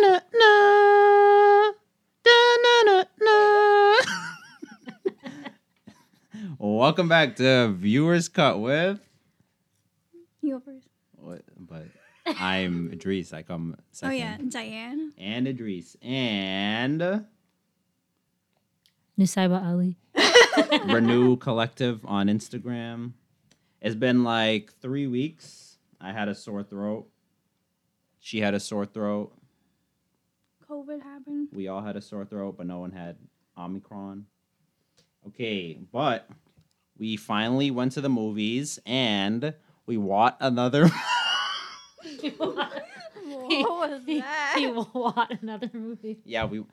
Da-na-na. Da-na-na-na. Welcome back to Viewers Cut with. You go first. What? But I'm Idris. I come second. Oh yeah, Diane. And Idris. And Nusaiba Ali. Renew Collective on Instagram. It's been like three weeks. I had a sore throat. She had a sore throat. COVID happened. We all had a sore throat, but no one had Omicron. Okay, but we finally went to the movies and we watched another. what was that? he will watch another movie. yeah, we.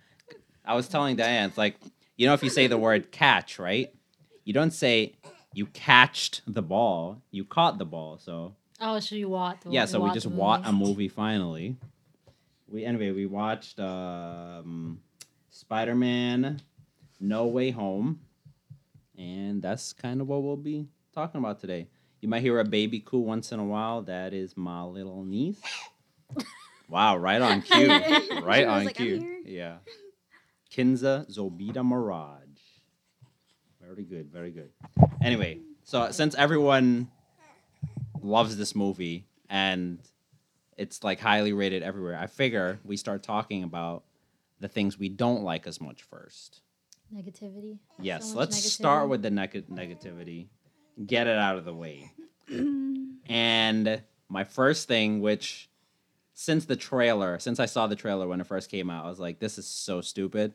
I was telling Diane, it's like you know if you say the word catch, right? You don't say you catched the ball. You caught the ball. So Oh, so you watch? yeah, so we just the watched a movie. movie finally. We anyway we watched um, Spider Man, No Way Home, and that's kind of what we'll be talking about today. You might hear a baby coo once in a while. That is my little niece. wow, right on cue, right on like, cue. Yeah, Kinza Zobita Mirage. Very good, very good. Anyway, so since everyone loves this movie and it's like highly rated everywhere. I figure we start talking about the things we don't like as much first. Negativity. Yes, So let's start with the neg- negativity. Get it out of the way. and my first thing, which since the trailer, since I saw the trailer when it first came out, I was like, this is so stupid.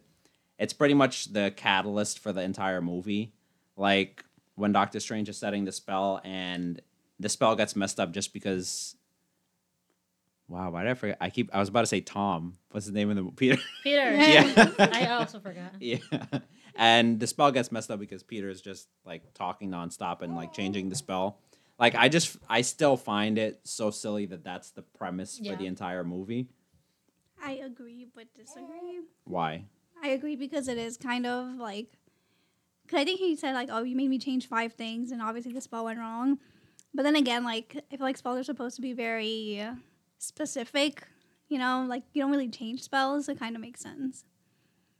It's pretty much the catalyst for the entire movie. Like when Doctor Strange is setting the spell and the spell gets messed up just because. Wow, why did I forget? I keep. I was about to say Tom. What's the name of the Peter? Peter. Yeah. I also forgot. Yeah. And the spell gets messed up because Peter is just like talking nonstop and like changing the spell. Like I just I still find it so silly that that's the premise for the entire movie. I agree, but disagree. Why? I agree because it is kind of like. Cause I think he said like, "Oh, you made me change five things," and obviously the spell went wrong. But then again, like I feel like spells are supposed to be very uh, specific. You know, like you don't really change spells. It kind of makes sense.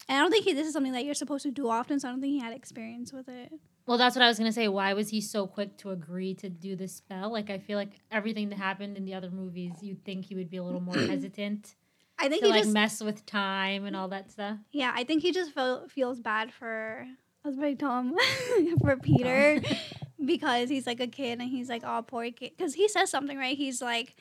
And I don't think he, this is something that you're supposed to do often, so I don't think he had experience with it. Well, that's what I was gonna say. Why was he so quick to agree to do this spell? Like, I feel like everything that happened in the other movies, you'd think he would be a little more hesitant I think to he like just mess with time and all that stuff. Yeah, I think he just feel, feels bad for I was about to tell him for Peter oh. because he's like a kid and he's like, oh, poor kid. Because he says something right. He's like,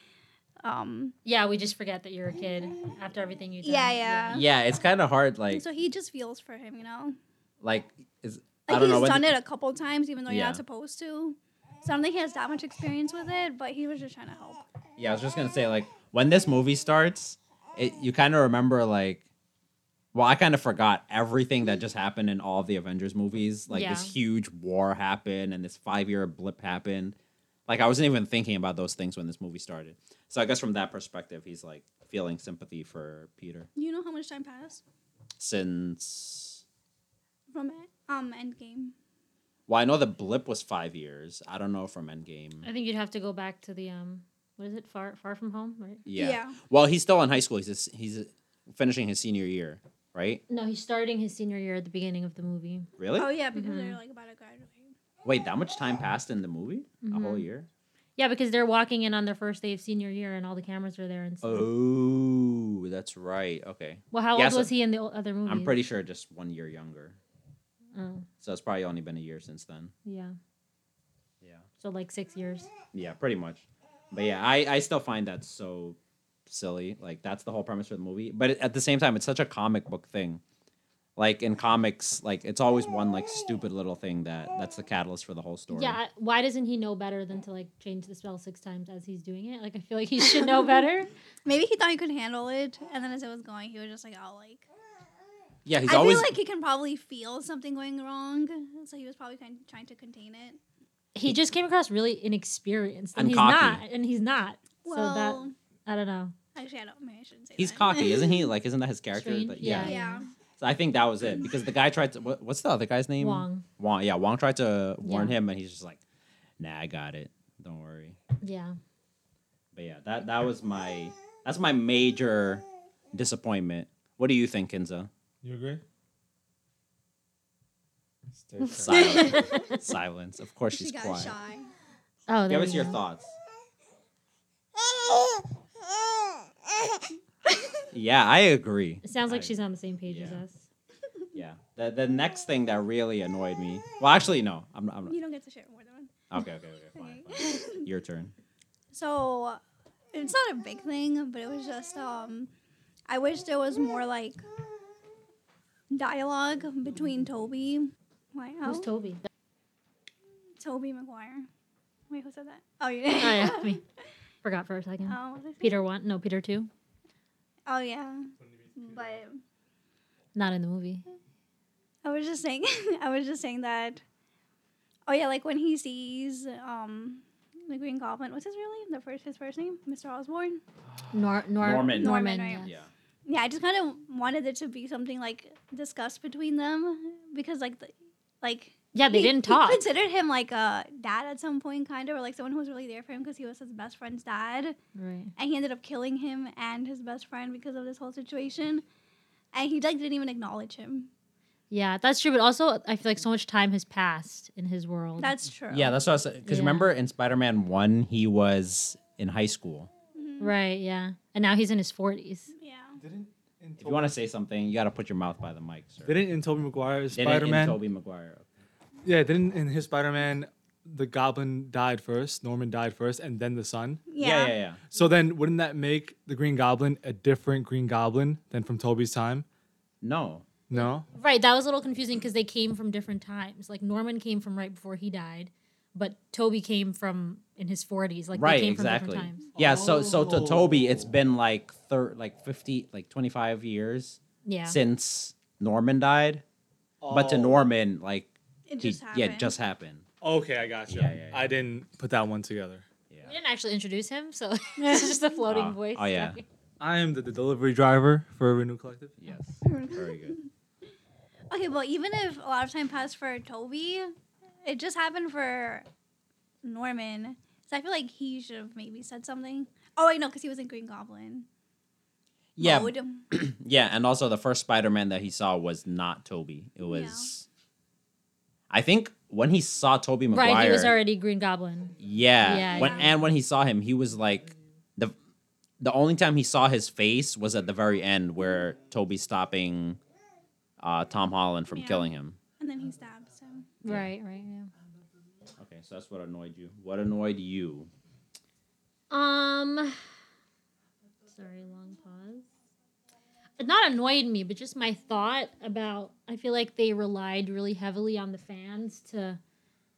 um, Yeah, we just forget that you're a kid after everything you done. Yeah, yeah. Yeah, it's kind of hard. Like so he just feels for him, you know. like is I Like don't he's know done it a couple times, even though you're not supposed to. So I don't think he has that much experience with it, but he was just trying to help. Yeah, I was just gonna say like when this movie starts, it you kind of remember like. Well, I kind of forgot everything that just happened in all of the Avengers movies. Like this huge war happened and this five year blip happened. Like I wasn't even thinking about those things when this movie started. So I guess from that perspective, he's like feeling sympathy for Peter You know how much time passed since. from it? Um, Endgame. Well, I know the blip was five years. I don't know from Endgame. I think you'd have to go back to the um, what is it? Far, far from home, right? Yeah. Yeah. Well, he's still in high school. He's he's finishing his senior year, right? No, he's starting his senior year at the beginning of the movie. Really? Oh yeah, because Mhm. they're like about to graduate. Wait, that much time passed in the movie? A whole Mhm. year? Yeah, because they're walking in on their first day of senior year, and all the cameras are there and stuff. Oh, that's right. Okay. Well, how Yeah, old so- was he in the other movies? I'm pretty sure just one year younger. Oh, So it's probably only been a year since then. yeah. Yeah. So like six years. Yeah, pretty much. But yeah, I, I still find that so silly. Like that's the whole premise for the movie. But at the same time, it's such a comic book thing. Like in comics, like it's always one like stupid little thing that that's the catalyst for the whole story. Yeah. Why doesn't he know better than to like change the spell six times as he's doing it? Like I feel like he should know better. Maybe he thought he could handle it, and then as it was going, he was just like, "Oh, like." Yeah, he's always I always feel like he can probably feel something going wrong, so he was probably kind of trying to contain it. He just came across really inexperienced, and, And he's cocky. not, and he's not. Well, so that I don't know. actually, I don't. Maybe I shouldn't say he's that. cocky, isn't he? Like, isn't that his character? Strange? That- Yeah. yeah. So I think that was it because the guy tried to. What, what's the other guy's name? Wong. Wong. Yeah, Wong tried to warn Yeah. him, and he's just like, "Nah, I got it. Don't worry." Yeah. But yeah, that that was my that's my major disappointment. What do you think, Kinza? You agree? Silence. Silence. Of course she's she got quiet. shy. Oh, there Give we us your go. thoughts. Yeah, I agree. It sounds like I- she's on the same page as Yeah. us. Yeah. The the next thing that really annoyed me. Well, actually, no. I'm not. I'm You don't get to share more than one. okay, okay, okay. Fine, fine. Your turn. So it's not a big thing, but it was just um I wish there was more like dialogue between Toby. Why Who's oh, Toby? Tobey Maguire. Wait, who said that? Oh Oh, yeah. yeah, me. Forgot for a second. Oh, what did I say? Peter one? No, Peter two. Oh yeah. But Not in the movie. I was just saying I was just saying that Oh yeah, like when he sees um the Green Goblin, what's his real name? The first his first name? Mr. Osborn. Nor, Nor, Norman. Norman. Norman, right. yes. Yeah. Yeah, I just kind of wanted it to be something like discussed between them because like the, like Yeah, they he- didn't he talk. considered him like a dad at some point, kind of, or like someone who was really there for him because he was his best friend's dad, Right. and he ended up killing him and his best friend because of this whole situation, and he like didn't even acknowledge him. Yeah, that's true. But also, I feel like so much time has passed in his world. That's true. Yeah, that's what I was because Yeah. remember in Spider-Man One, he was in high school. Mm-hmm. right. Yeah, and now he's in his forties. yeah. Didn't in If you want to say something, you got to put your mouth by the mic, sir. Didn't in Tobey Maguire's Didn't in Spider Man? Tobey Maguire. Yeah, didn't in his Spider Man the Goblin died first, Norman died first, and then the son. Yeah. Yeah, yeah, yeah. So then, wouldn't that make the Green Goblin a different Green Goblin than from Toby's time? No. No. Right. That was a little confusing because they came from different times. Like Norman came from right before he died, but Toby came from in his forties. Like right, they came exactly. from different times. Yeah, so so to oh. Toby, it's been like thir- like 50 like 25 years Yeah. since Norman died. But to Oh. Norman, like It he, just yeah, happened. just happened. Okay, I got you. Yeah, yeah, yeah. I didn't put that one together. We Yeah. didn't actually introduce him, so it's just a floating Oh. voice. Oh, yeah. I am the, the delivery driver for Renew Collective. Yes. Very good. Okay, well, even if a lot of time passed for Toby, it just happened for Norman. So I feel like he should have maybe said something. Oh I know, because he was in Green Goblin. Yeah, Mode. yeah, and also the first Spider-Man that he saw was not Toby. It was I think when he saw Tobey Maguire Right. He was already Green Goblin. Yeah. Yeah, when, yeah. And when he saw him, he was like the the only time he saw his face was at the very end where Toby's stopping uh, Tom Holland from Yeah. killing him. and then he stabs him. Right. Right. Yeah. Okay, so that's what annoyed you. What annoyed you? Um. Sorry, long pause. It not annoyed me, but just my thought about. I feel like they relied really heavily on the fans to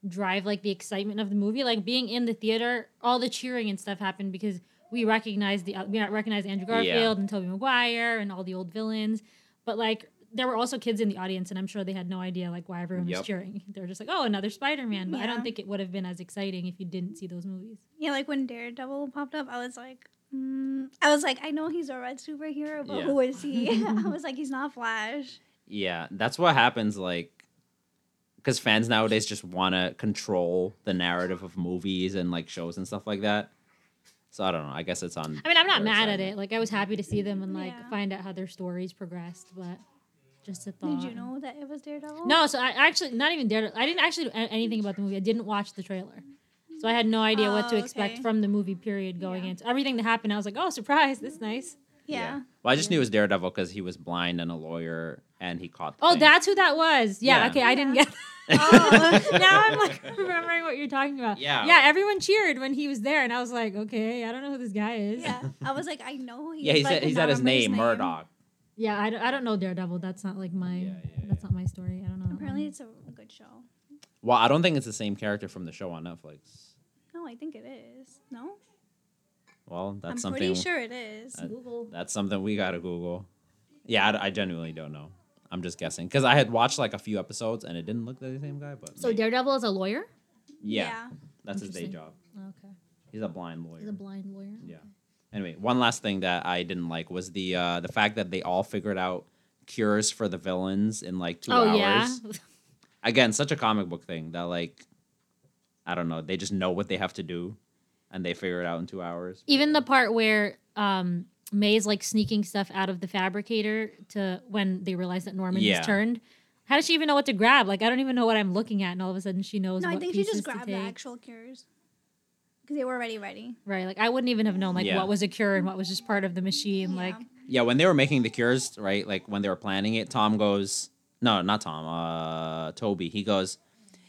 drive like the excitement of the movie. Like being in the theater, all the cheering and stuff happened because we recognized the we recognized Andrew Garfield and Tobey Maguire and all the old villains. But like there were also kids in the audience, and I'm sure they had no idea like why everyone Yep. was cheering. They were just like, "Oh, another Spider-Man." But I don't think it would have been as exciting if you didn't see those movies. Yeah, like when Daredevil popped up, I was like, mm. I was like, I know he's a red superhero, but Yeah. who is he? I was like, he's not Flash. Yeah, that's what happens. Like, because fans nowadays just want to control the narrative of movies and like shows and stuff like that. So I don't know. I guess it's on. I mean, I'm not mad at it. Like, I was happy to see them and like Yeah. find out how their stories progressed, but just a thought. Did you know that it was Daredevil? No, so I actually not even dared. I didn't actually know anything about the movie. I didn't watch the trailer, so I had no idea what to Oh, expect okay. from the movie. Period. Going Yeah. into everything that happened, I was like, oh, surprise! That's nice. Yeah. Well, I just knew it was Daredevil because he was blind and a lawyer, and he caught. The Oh, thing. that's who that was. Yeah. Yeah. Okay, I didn't Yeah. get. Oh. now I'm like remembering what you're talking about. Yeah. Yeah. Everyone cheered when he was there, and I was like, okay, I don't know who this guy is. Yeah. I was like, I know he's Yeah, he but said I he cannot said his remember name, Murdock. Yeah, I don't, I don't know Daredevil. That's not like my. Yeah, yeah, That's not my story. I don't know. Apparently, it's a good show. Well, I don't think it's the same character from the show on Netflix. No, I think it is. No, Well, that's something. I'm pretty sure it is. Uh, Google. That's something we gotta Google. Yeah, I, I genuinely don't know. I'm just guessing because I had watched like a few episodes and it didn't look like the same guy. But So maybe- Daredevil is a lawyer. yeah, that's his day job. Okay. He's a blind lawyer. He's a blind lawyer. Yeah. Anyway, one last thing that I didn't like was the uh, the fact that they all figured out cures for the villains in like two oh hours. yeah. Again, such a comic book thing that like I don't know, they just know what they have to do and they figure it out in two hours. Even the part where um May's like sneaking stuff out of the fabricator to when they realize that Norman Yeah. has turned. How does she even know what to grab? Like I don't even know what I'm looking at, and all of a sudden she knows. No, I what think she just to grabbed the actual cures because they were already ready. Right, like I wouldn't even have known like Yeah. what was a cure and what was just part of the machine. Like Yeah. Yeah, when they were making the cures, right? Like when they were planning it, Tom goes, no, not Tom, uh, Toby. He goes,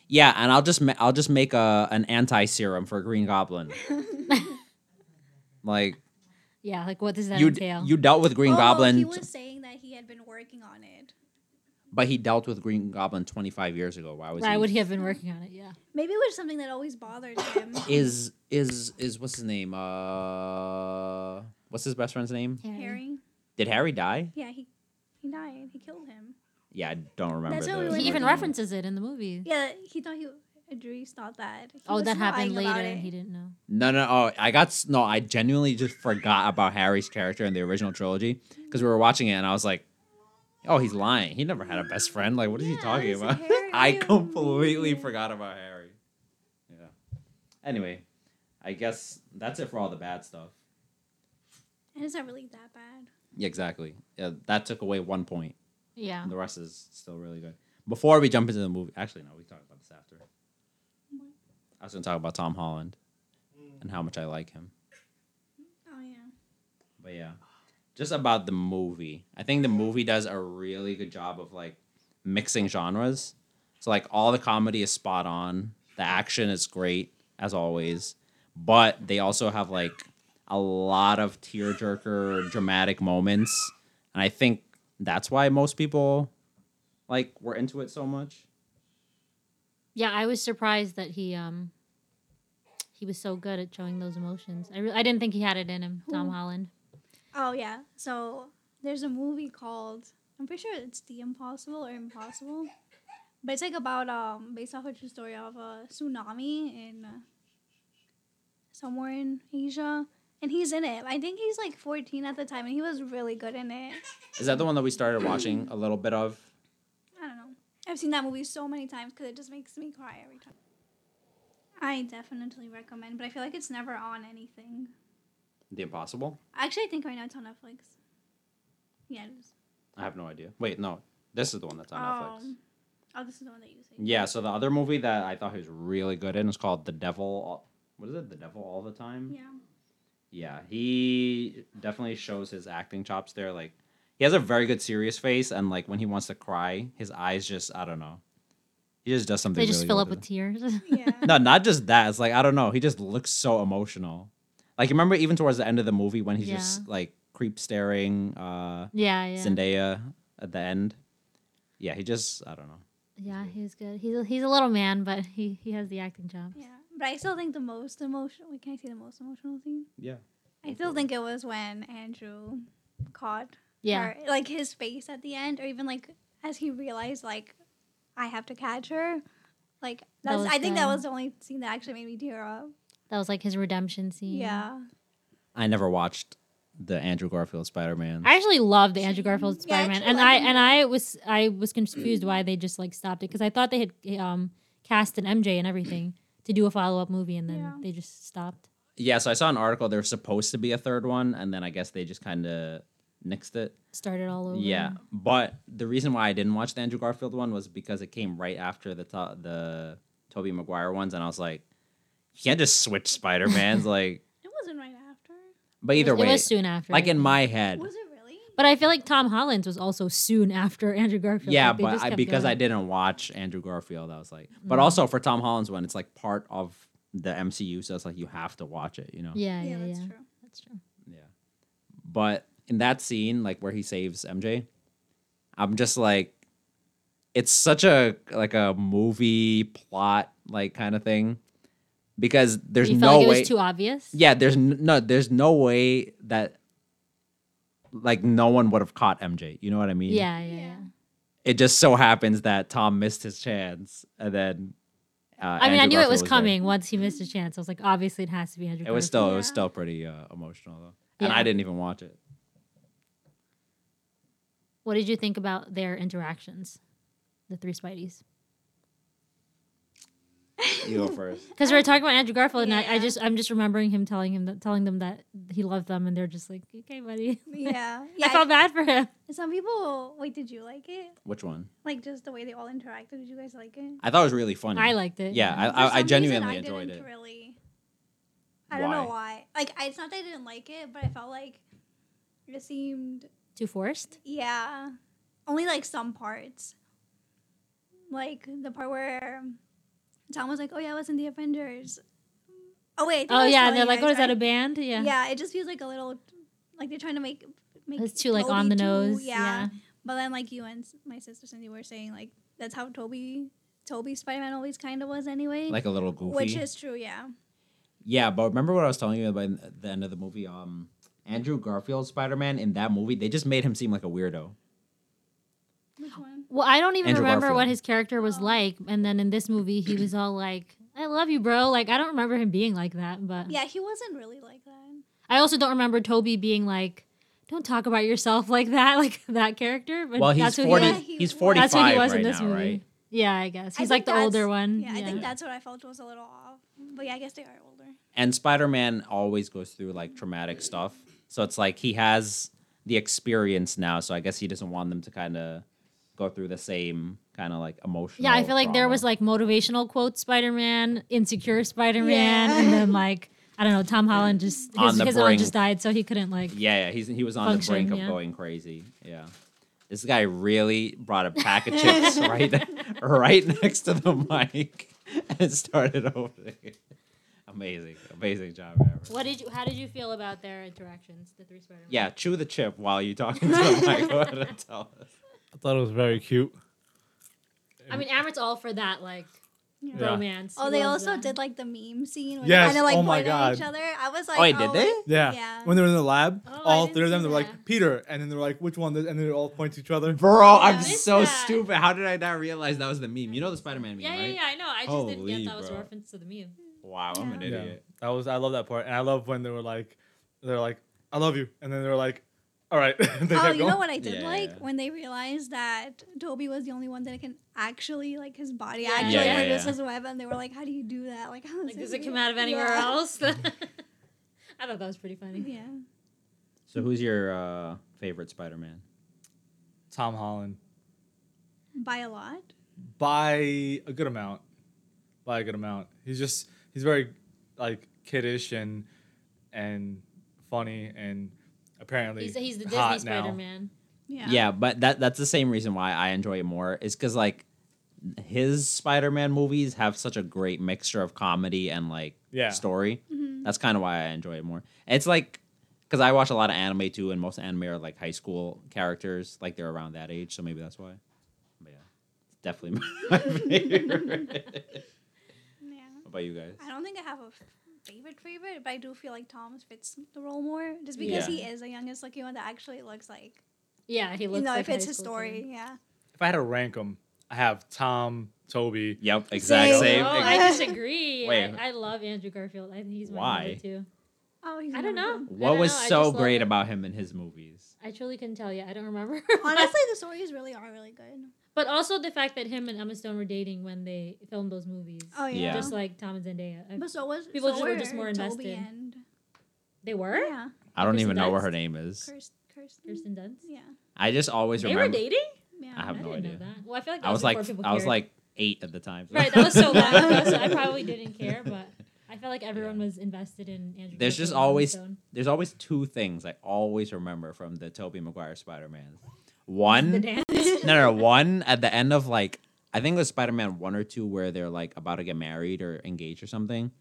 yeah, and I'll just ma- I'll just make a an anti serum for Green Goblin. like yeah, like what does that you entail? you dealt with Green oh, Goblin, He was saying that he had been working on it. but he dealt with Green Goblin twenty five years ago. Why was Why he? would he have been working on it? Yeah. Maybe it was something that always bothered him. Is is is what's his name? Uh, what's his best friend's name? Harry. Did Harry die? Yeah, he he died. He killed him. Yeah, I don't remember. That's the, we He were even Working. references it in the movie. Yeah, he thought he. Idris thought that. He Oh, that happened later, and he didn't know. No, no, oh, I got s- no. I genuinely just forgot about Harry's character in the original trilogy because we were watching it and I was like, "Oh, he's lying. He never had a best friend. Like, what is he Yeah, talking it's about?" Harry, I what completely mean? forgot about Harry. Yeah. Anyway, I guess that's it for all the bad stuff. And it's not really that bad. Yeah, exactly. Yeah, that took away one point. Yeah. And the rest is still really good. Before we jump into the movie, actually, no, we talk about this after. I was going to talk about Tom Holland mm. and how much I like him. Oh yeah. But yeah, just about the movie. I think the movie does a really good job of like mixing genres. So like all the comedy is spot on. The action is great as always, but they also have like a lot of tearjerker dramatic moments, and I think that's why most people like were into it so much. Yeah, I was surprised that he um he was so good at showing those emotions. I re- I didn't think he had it in him, Tom Who? Holland. Oh yeah. So there's a movie called I'm pretty sure it's The Impossible or Impossible, but it's like about um based off a true story of a tsunami in uh, somewhere in Asia, and he's in it. I think he's like 14 at the time, and he was really good in it. Is that the one that we started watching a little bit of? I don't know. I've seen that movie so many times because it just makes me cry every time. I definitely recommend, but I feel like it's never on anything. The Impossible? Actually, I think right now it's on Netflix. Yeah, it is. I have no idea. Wait, no. This is the one that's on Netflix. Um, oh, this is the one that you say. Yeah, so the other movie that I thought he was really good in is called The Devil. What is it? The Devil All the Time? Yeah. Yeah, he definitely shows his acting chops there. Like, he has a very good serious face, and like when he wants to cry, his eyes just I don't know. He just does something. They just really fill good up with with tears. Yeah. No, not just that. It's like I don't know. He just looks so emotional. Like remember even towards the end of the movie when he's just like creep staring uh yeah, yeah. Zendaya at the end. Yeah, he just I don't know. Yeah, he's good. He's a, he's a little man, but he, he has the acting chops. Yeah. But I still think the most emotional. Wait, can I say the most emotional scene? Yeah. I still think it was when Andrew caught Yeah. her, like his face at the end, or even like as he realized like I have to catch her. Like that's. was I think that was the only scene that actually made me tear up. That was like his redemption scene. Yeah. I never watched the Andrew Garfield Spider Man. I actually loved the Andrew Garfield Spider Man, actually and I and I was I was confused why they just like stopped it because I thought they had um cast an MJ and everything to do a follow up movie, and then Yeah. they just stopped. Yeah, so I saw an article there was supposed to be a third one, and then I guess they just kind of nixed it. Started all over. Yeah, but the reason why I didn't watch the Andrew Garfield one was because it came right after the to- the Tobey Maguire ones, and I was like, you can't just switch Spider Mans, like. It wasn't right after. But It either was, it way, was soon after. like in my head, Was it really? But I feel like Tom Holland's was also soon after Andrew Garfield. yeah, Like, but I, kept because I didn't watch Andrew Garfield, I was like, but Mm. also for Tom Holland's one, it's like part of the MCU, so it's like you have to watch it, you know. Yeah, yeah, yeah, yeah. that's true. That's true. Yeah. But in that scene, like where he saves MJ, I'm just like it's such a like a movie plot like kind of thing. Because there's you no like way it was too obvious. Yeah, there's n- no there's no way that like no one would have caught MJ. You know what I mean? Yeah, yeah, Yeah. yeah. It just so happens that Tom missed his chance and then uh, I mean, I Andrew knew it Garfield was there. coming once he missed a chance. I was like, obviously, it has to be Andrew. It was Garfield. still it was still pretty uh, emotional though. And Yeah. I didn't even watch it. What did you think about their interactions, the three Spideys? You go first. Because we were talking about Andrew Garfield, and I, I just I'm just remembering him telling him that telling them that he loved them, and they're just like, okay, buddy. yeah. I Yeah. felt bad for him. some people. Wait, did you like it? Which one? Like just the way they all interacted. Did you guys like it? I thought it was really funny. I liked it. Yeah, For I, I, I some reason, genuinely I enjoyed didn't it. Really. I don't know why. Like, I, it's not that I didn't like it, but I felt like it seemed too forced. Yeah. Only like some parts. Like the part where Tom was like, Oh yeah, I was in the Avengers. Oh wait. I think I Oh was yeah, they're you like, guys, what is that? A band? Yeah. Yeah, it just feels like a little like they're trying to make make It's too like Toby on the too- nose. yeah. yeah. But then like you and my sister Cindy were saying like that's how Toby Toby Spider Man always kinda was anyway. Like a little goofy. which is true, yeah. Yeah, but remember what I was telling you about in the end of the movie? Um, Andrew Garfield Spider Man in that movie, they just made him seem like a weirdo. Which one? Well, I don't even Andrew remember what his character was like, and then in this movie, he was all like, "I love you, bro." Like I don't remember him being like that, but Yeah, he wasn't really like that. I also don't remember Toby being like, "Don't talk about yourself like that," like that character. But Well, he's that's who forty. He Yeah, was. he he's was. forty That's who he was right in this now, movie. right? Yeah, I guess I he's like think the older that's- one. Yeah, I think that's what I felt was a little off. But yeah, I guess they are older. And Spider Man always goes through like traumatic stuff, so it's like he has the experience now. So I guess he doesn't want them to kind of go through the same kind of like emotional. Yeah, I feel like there was like motivational quote Spider Man, insecure Spider Man, Yeah. and then like I don't know, Tom Holland just On his, his own just died, so he couldn't like. Yeah, yeah, he's he was on function, the brink of yeah. going crazy. Yeah. This guy really brought a pack of chips right right next to the mic and started over there. Amazing. Amazing job. What did you? How did you feel about their interactions, the three Spider Man? Yeah, chew the chip while you're talking to the mic. Go ahead and tell us. I thought it was very cute. I mean, Amber's all for that like Yeah. Yeah. romance. Oh, He they loves also that. did like the meme scene where Yes, they kind of like oh my pointed at each God. other. I was oh, like, Oh, wait, did oh, they? Yeah. Yeah. When they were in the lab, Oh, I all didn't three of them, see they were that. like Peter, and then they were like, "Which one?" And they all point to each other. Bro, I'm missed so that. stupid. How did I not realize that was the meme? You know the Spider Man meme, Yeah, right? yeah, yeah. I know. I just didn't Holy, get that was a bro. reference to the meme. Wow, I'm an Yeah. Yeah, idiot. that was I love that part, and I love when they were like, they're like, "I love you," and then they were like, "All right." they Oh, kept you know what I did Yeah, like yeah. when they realized that Toby was the only one that can actually like his body Yeah, actually yeah, yeah, yeah. his web, and they were like, "How do you do that? Like, how Like, this does it come out of anywhere Yeah. else? I thought that was pretty funny. Yeah. So who's your uh, favorite Spider Man? Tom Holland By a lot. by a good amount, by a good amount. He's just he's very like kiddish and and funny and apparently He's, he's the Disney. Spider Man. Yeah. Yeah. but that that's the same reason why I enjoy it more. Is because like his Spider Man movies have such a great mixture of comedy and like Yeah. story. Mhm. That's kind of why I enjoy it more. It's like because I watch a lot of anime too, and most anime are like high school characters, like they're around that age, so maybe that's why. But yeah, it's definitely my favorite. Yeah. what about you guys? I don't think I have a f- favorite favorite, but I do feel like Thomas fits the role more, just because Yeah. he is the youngest looking one that actually looks like Yeah, he looks you know like it fits high his story. kid. Yeah. If I had to rank them, I have Tom, Toby. Yep, exact Same. Oh, same. No, I disagree. Wait. I, I love Andrew Garfield. I think he's my Why? number two. Oh, he's I don't know. good. What don't was know, so great about him in his movies? I truly couldn't tell you. I don't remember. Honestly, the stories really are really good. But also the fact that him and Emma Stone were dating when they filmed those movies. Oh yeah. Yeah. Just like Tom and Zendaya. I- but so was People so just were just more Toby invested. and they were? yeah, I don't Kirsten even know what her name is. Kirsten. Kirsten. Kirsten Dunst. Yeah. I just always They remember. were dating? Yeah. I have I no didn't idea. know that. Well, I feel like that I was before like, people I was like eight at the time. Right, that was so long ago, so I probably didn't care, but I felt like everyone was invested in Andrew. There's Garfield just always- Stone. There's always two things I always remember from the Tobey Maguire Spider-Man. the One, dance. no, no, one at the end of like I think it was Spider-Man one or two where they're like about to get married or engaged or something,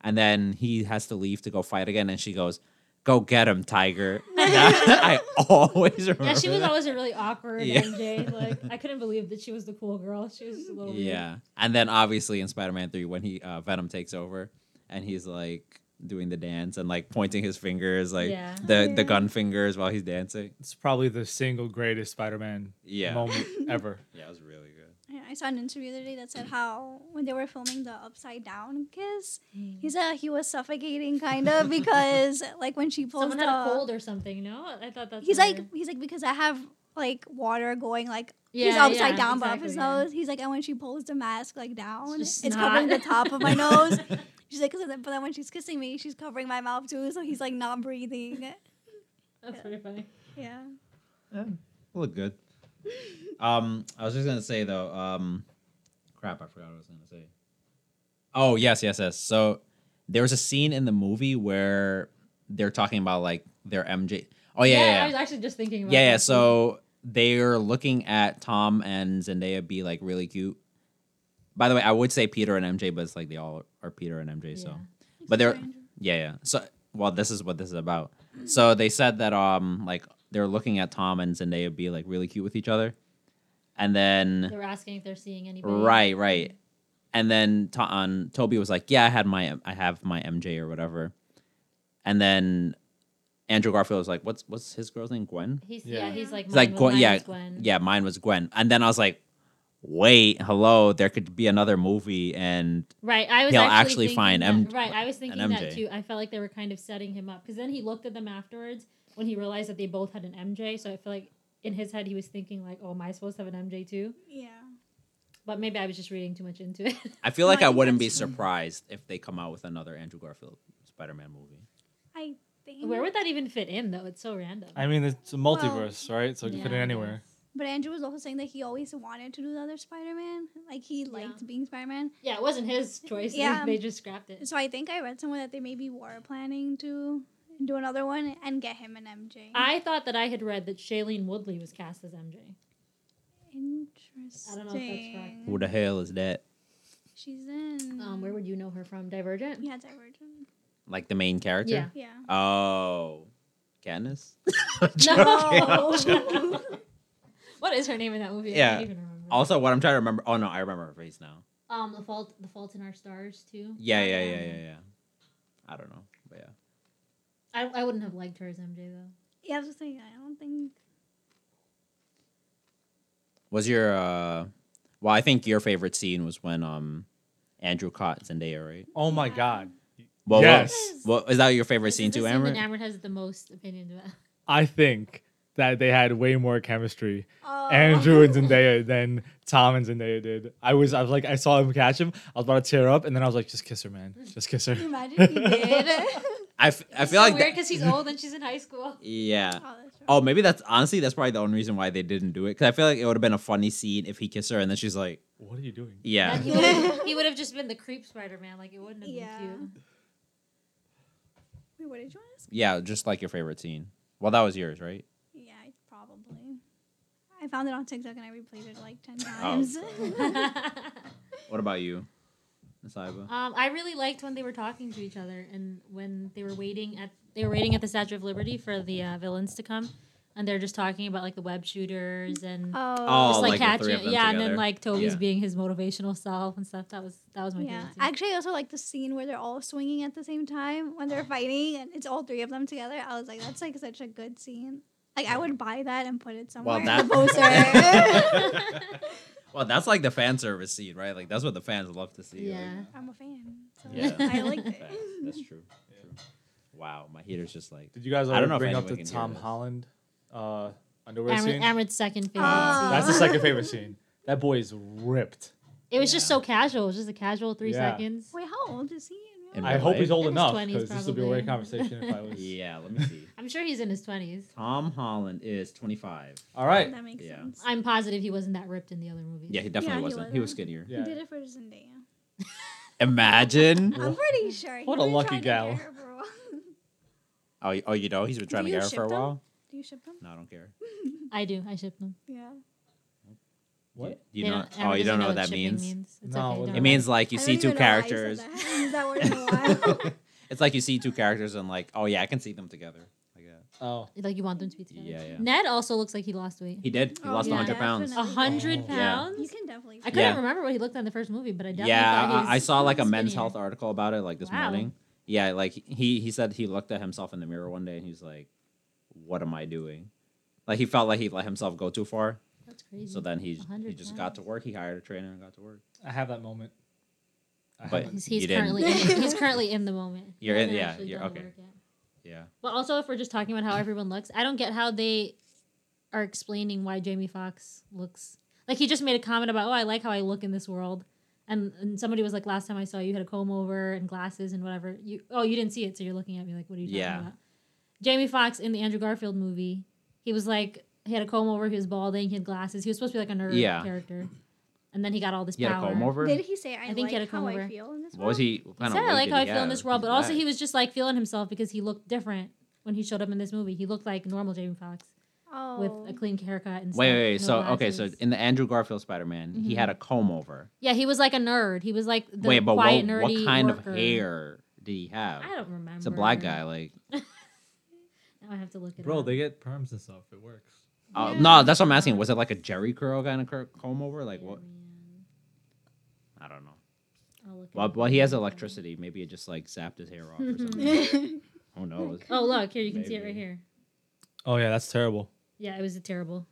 and then he has to leave to go fight again, and she goes, "Go get him, Tiger." I always remember. Yeah, she was that. always a really awkward Yeah. MJ. Like I couldn't believe that she was the cool girl. She was a little weird. Yeah, and then obviously in Spider-Man three when he uh, Venom takes over, and he's like doing the dance and like pointing his fingers like Yeah. the Oh, the gun fingers while he's dancing. It's probably the single greatest Spider-Man Yeah, moment ever. yeah, it was really good. Yeah, I saw an interview the other day that said how when they were filming the upside down kiss, he mm. said he was suffocating kind of because like when she pulls Someone the had a cold or something. No, I thought that's. he's why- like he's like because I have like water going like he's upside yeah, down above exactly, his yeah. nose. He's like, and when she pulls the mask like down, just it's covering the top of my nose. She's like, 'Cause then- but then when she's kissing me, she's covering my mouth too, so he's like not breathing. That's pretty funny. Yeah. Yeah, look good. Um, I was just gonna say though. Um, crap, I forgot what I was gonna say. Oh yes, yes, yes. So there was a scene in the movie where they're talking about like their MJ. Oh yeah, yeah, I yeah. was actually just thinking about yeah, yeah. that, too. So they're looking at Tom and Zendaya be like really cute. By the way, I would say Peter and MJ, but it's like they all are Peter and MJ. So Yeah. But they're- Stranger. yeah, yeah. So well, this is what this is about. So they said that um like they're looking at Tom and Zendaya be like really cute with each other, and then they were asking if they're seeing anybody. right, right, and then to- on Toby was like, yeah, I had my I have my MJ or whatever, and then Andrew Garfield was like, what's what's his girl's name? Gwen. He's yeah, Yeah. he's like It's like mine- Gwen- mine yeah, is Gwen. Yeah, mine was Gwen, and then I was like, wait, hello, there could be another movie, and Right, I was He'll actually, actually thinking find that, M- right. I was thinking that too. I felt like they were kind of setting him up because then he looked at them afterwards when he realized that they both had an MJ. So I feel like in his head he was thinking like, "Oh, am I supposed to have an MJ too?" Yeah. But maybe I was just reading too much into it. I feel No, like I I wouldn't be surprised if they come out with another Andrew Garfield Spider-Man movie. I think. Where would that even fit in though? It's so random. I mean, it's a multiverse, right? So it can fit Yeah, in anywhere. Guess. But Andrew was also saying that he always wanted to do the other Spider-Man. Like he liked being Spider-Man. Yeah, it wasn't his choice. Yeah. they just scrapped it. So I think I read somewhere that they maybe were planning to do another one and get him an MJ. I thought that I had read that Shailene Woodley was cast as MJ. Interesting. I don't know if that's correct. Who the hell is that? She's in. Um, where would you know her from? Divergent. Yeah, Divergent. Like the main character? Yeah. Yeah. Oh, Katniss. No. what is her name in that movie? I Yeah. can't even remember. also, what I'm trying to remember. Oh no, I remember her face now. Um, the fault, the fault in our stars too. Yeah, yeah, yeah, yeah, yeah. I don't know, but yeah. I, I wouldn't have liked her as MJ though. Yeah, I was just saying. I don't think. Was your uh? Well, I think your favorite scene was when um, Andrew caught Zendaya, right? Oh my Yeah. god. Well, Yes. What, what is that your favorite This scene is the too, scene Amber? that Amber has the most opinions about. I think that they had way more chemistry, Oh. Andrew and Zendaya, than Tom and Zendaya did. I was, I was like, I saw him catch him. I was about to tear up, and then I was like, just kiss her, man. Just kiss her. Can you imagine he did? I, f- I It's feel so like weird that- because he's old and she's in high school. yeah. oh. Oh, maybe that's honestly that's probably the only reason why they didn't do it. Because I feel like it would have been a funny scene if he kissed her and then she's like, What are you doing? yeah. Then he would've- he would have just been the creep Spider Man. Like it wouldn't have Yeah. been cute. Wait, what did you ask? Yeah, just like your favorite scene. Well, that was yours, right? Yeah, I- found it on TikTok and I replayed it like ten times. What about you, Nasaiba? Um, I really liked when they were talking to each other and when they were waiting at they were waiting at the Statue of Liberty for the uh, villains to come, and they're just talking about like the web shooters and oh. Oh, just like, like the three catching, of them yeah, and then like Toby's Yeah. being his motivational self and stuff. That was that was my Yeah, favorite. Scene. actually, I also like the scene where they're all swinging at the same time when they're fighting, and it's all three of them together. I was like, that's like such a good scene. Like, I would buy that and put it somewhere Well, in the that- poster. well, that's like the fan service scene, right? Like that's what the fans love to see. like- yeah. I'm a fan, so Yeah. I liked it. That's true. True. Wow, my heater's just like. Did you guys I don't know if bring up the Tom. Holland uh, underwear Amrit, scene? Amrit's second favorite. Ah. scene. That's the second favorite scene. That boy is ripped. It was just so casual. It was just a casual three Yeah. seconds. Wait, how old is he? In In I real life? hope life? he's old In his enough 20s because this will be a weird conversation if I was. Yeah, let me see. I'm sure he's in his twenties. Tom Holland is 25. All right. That makes Yeah. sense. I'm positive he wasn't that ripped in the other movies. Yeah, he definitely he wasn't. He was wasn't. skinnier. Yeah. He did it for Zendaya. Imagine. I'm pretty sure. He What a really lucky tried to gal. get her for a while. Oh, y- oh, you know, he's been trying to you get her for ship a them? while. Do you ship them? No, I don't care. I do. I ship them. Yeah. What? You They oh, know? don't- Oh, you don't doesn't know what that shipping means? No, okay, It worry. means like you I see two even know why you said characters. that. I haven't used that word in a while. it's like you see two characters and like, oh yeah, I can see them together. Like that. Oh. like you want them to be together. Yeah, yeah. Ned also looks like he lost weight. He did. He Oh, lost yeah, 100 pounds. A definitely. hundred Oh. Yeah. pounds. You can definitely. I couldn't Yeah. remember what he looked like in the first movie, but I definitely Yeah, thought he I, I saw like a men's skinnier. health article about it like this Wow. morning. Yeah, like he he said he looked at himself in the mirror one day and he's like, "What am I doing?" Like he felt like he let himself go too far. That's crazy. So then he he just got to work. He hired a trainer and got to work. I have that moment. I But- he's, he's currently in, he's currently in the moment. You're in- hasn't yeah, you're- okay. Yeah. But also, if we're just talking about how everyone looks, I don't get how they are explaining why Jamie Foxx looks like he just made a comment about, oh, I like how I look in this world. And, and somebody was like, last time I saw you, you had a comb over and glasses and whatever. You oh, you didn't see it, so you're looking at me like, what are you talking Yeah. about? Jamie Foxx in the Andrew Garfield movie, he was like, he had a comb over, he was balding, he had glasses. He was supposed to be like a nerd Yeah. character, and then he got all this He had a comb over. Did he say I, I think like he had a how comb I over. feel in this What was he? What He kind said, I like how I he feel in this world, but also he was just like feeling himself because he looked different when he showed up in this movie. He looked like normal Jamie Foxx Oh. with a clean haircut and Wait, stuff, wait, wait. no So okay, so in the Andrew Garfield Spider Man, he Mhm. had a comb over. yeah, he was like a nerd. He was like the wait, but what, quiet what nerdy kind worker. of hair did he have? I don't remember. It's a black guy, like. Now I have to look it Bro, up. they get perms and stuff. It works. Oh Yeah. no, that's what I'm asking. Was it like a Jheri curl kind of cur- comb over? Like what? Man, I don't know. I'll look it Well, well, he has electricity. Maybe it just like zapped his hair off or something. Who knows? Oh look here, you can see it right here. Oh yeah, that's terrible. Yeah, it was a terrible,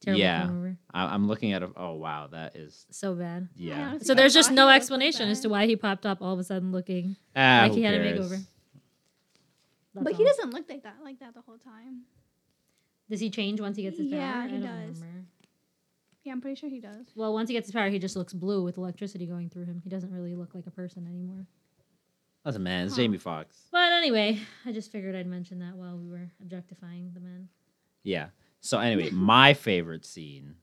terrible Yeah. comb over. I- I'm looking at a. Oh wow, that is So bad. yeah. honestly So there's just no explanation as to why he popped up all of a sudden looking Ah, like who he had a makeover. That's but he doesn't look like that like that the whole time. Does he change once he gets his power? Yeah, I he don't does. remember. Yeah, I'm pretty sure he does. Well, once he gets his power, he just looks blue with electricity going through him. He doesn't really look like a person anymore. Listen, man, it's Huh. Jamie Foxx. But anyway, I just figured I'd mention that while we were objectifying the men. Yeah. So anyway, my favorite scene.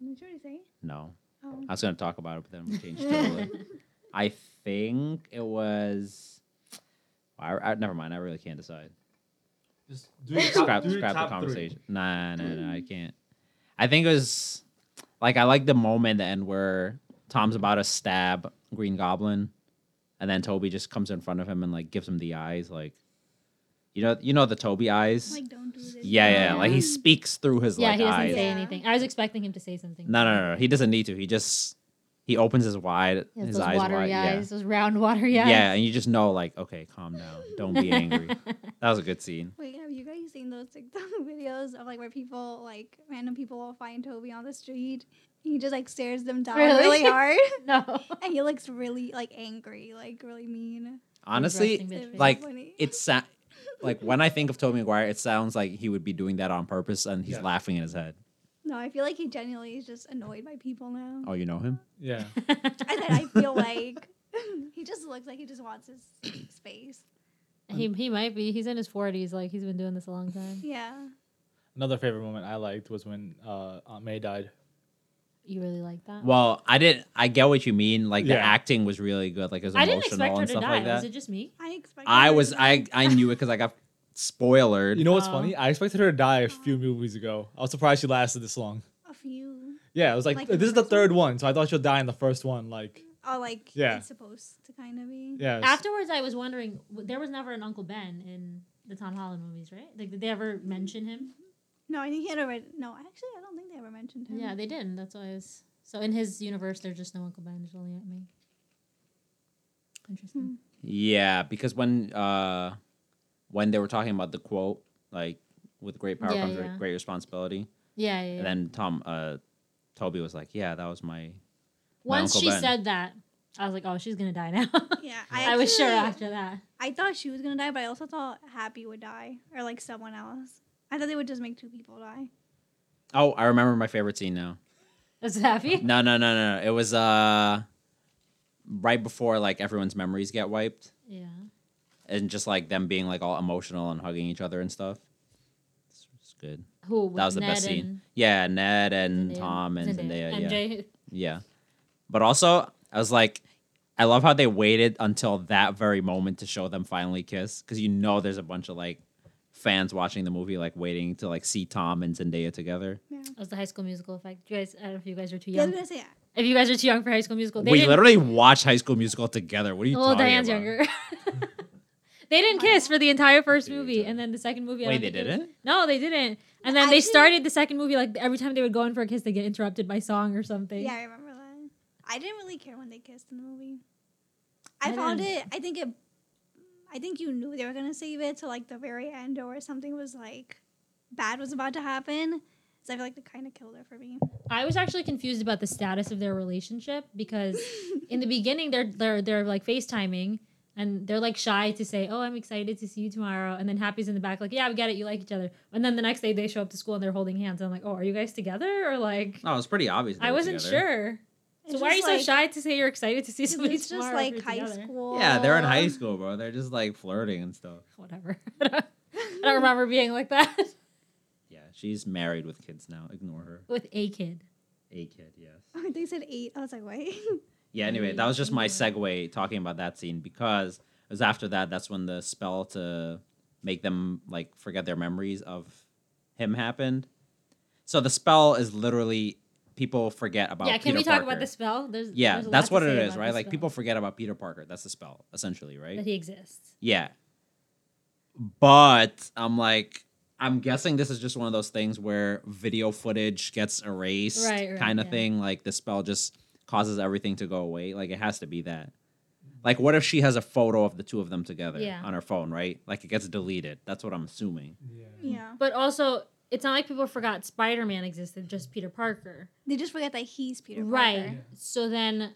Did you already say? No, Oh. I was gonna talk about it, but then we changed totally. I think it was. I, I never mind. I really can't decide. Just Scrap, scrap the conversation. Nah, nah, nah. I can't. I think it was like I like the moment at the end where Tom's about to stab Green Goblin, and then Toby just comes in front of him and like gives him the eyes, like you know, you know the Toby eyes. Like, don't do this. yeah, yeah, yeah. Like he speaks through his yeah, like he doesn't eyes. say anything. I was expecting him to say something. No, no, no, no. He doesn't need to. He just he opens his wide, He has his those eyes watery wide. eyes, those round watery Yeah, eyes. yeah, and you just know like, okay, calm down. Don't be angry. that was a good scene. Wait, have you guys seen those TikTok videos of like where people like random people will find Toby on the street? He just like stares them down Really? really, hard, no. and he looks really like angry, like really mean. Honestly, resting bitch It was face. like it's sa- like when I think of Tobey Maguire, it sounds like he would be doing that on purpose, and he's Yeah. laughing in his head. No, I feel like he genuinely is just annoyed by people now. Oh, you know him? Yeah. I said I feel like he just looks like he just wants his space. he he might be. He's in his forties. Like he's been doing this a long time. Yeah. Another favorite moment I liked was when uh, Aunt May died. You really like that? Well, I didn't. I get what you mean. Like the acting was really good. Like it was I didn't emotional expect her and to stuff die. like that. Was it just me? I expect. I was. I I knew it because I got spoilered. You know what's Oh. funny? I expected her to die a few movies ago. I was surprised she lasted this long. a few. Yeah, it was like, Like this the is the first third one, so I thought she'll die in the first one. Like, Oh, like Yeah. it's supposed to kind of be. yeah, it's- Afterwards, I was wondering. w- There was never an Uncle Ben in the Tom Holland movies, right? Like, did they ever mention him? No, I think he had already. No, actually, I don't think they ever mentioned him. Yeah, they didn't. That's why I was. So in his universe, there's just no Uncle Ben. There's only Aunt May. Interesting. Yeah, because when uh when they were talking about the quote, like with great power Yeah, comes yeah. great responsibility, Yeah, yeah. yeah. and then Tom uh Toby was like, "Yeah, that was my." Once Uncle she Ben. said that, I was like, "Oh, she's gonna die now." Yeah, I, was sure after that. I thought she was gonna die, but I also thought Happy would die or like someone else. I thought they would just make two people die. Oh, I remember my favorite scene now. Was it happy? No, no, no, no. no. It was uh right before like everyone's memories get wiped, Yeah. And just like them being like all emotional and hugging each other and stuff. It's, it's good. Who? that was the Ned best scene. Yeah, Ned and Zendaya? Tom and Zendaya. yeah. MJ. Yeah. But also, I was like, I love how they waited until that very moment to show them finally kiss because you know there's a bunch of like fans watching the movie like waiting to like see Tom and Zendaya together. Yeah. That was the High School Musical effect. You guys, I don't know if you guys are too Yeah, I was young. gonna say If you guys are too young for High School Musical, they we didn't. literally watched High School Musical together. What are you Oh, talking Diane's about? younger. they didn't kiss for the entire first Dude, movie, and then the second movie. I Wait, don't they think was- didn't? No, they didn't. And then they Actually- started the second movie like every time they would go in for a kiss, they get interrupted by song or something. yeah, I remember that. I didn't really care when they kissed in the movie. I I, found didn't. it. I think it. I think you knew they were gonna save it to like the very end, or something was like bad was about to happen. So I feel like they kind of killed it for me. I was actually confused about the status of their relationship because in the beginning they're they're they're like FaceTiming and they're like shy to say, "Oh, I'm excited to see you tomorrow," and then Happy's in the back, like, "Yeah, we get it, you like each other." And then the next day they show up to school and they're holding hands. I'm like, "Oh, are you guys together or like?" Oh, it's pretty obvious. I wasn't together. sure. So It's why are you just so shy to say you're excited to see somebody It's just like high together? school. Yeah, they're in high school, bro. They're just like flirting and stuff. Whatever. I don't I don't remember being like that Yeah, she's married with kids now. Ignore her. with a kid. A kid, yes. Oh, they said eight. I was like, wait. Yeah, anyway, that was just my mm-hmm. segue talking about that scene because it was after that that's when the spell to make them like forget their memories of him happened. So the spell is literally people forget about yeah, can Peter we talk Parker. about the spell? There's Yeah, there's that's what it is, right? Like people forget about Peter Parker. That's the spell, essentially, right? that he exists. Yeah. But I'm like, I'm guessing this is just one of those things where video footage gets erased, Right, right, kind of yeah. thing. Like the spell just causes everything to go away. Like it has to be that. Like, what if she has a photo of the two of them together Yeah. on her phone, right? Like it gets deleted. That's what I'm assuming. Yeah. yeah. But also, it's not like people forgot Spider Man existed, just Peter Parker. They just forget that he's Peter right. Parker. So then,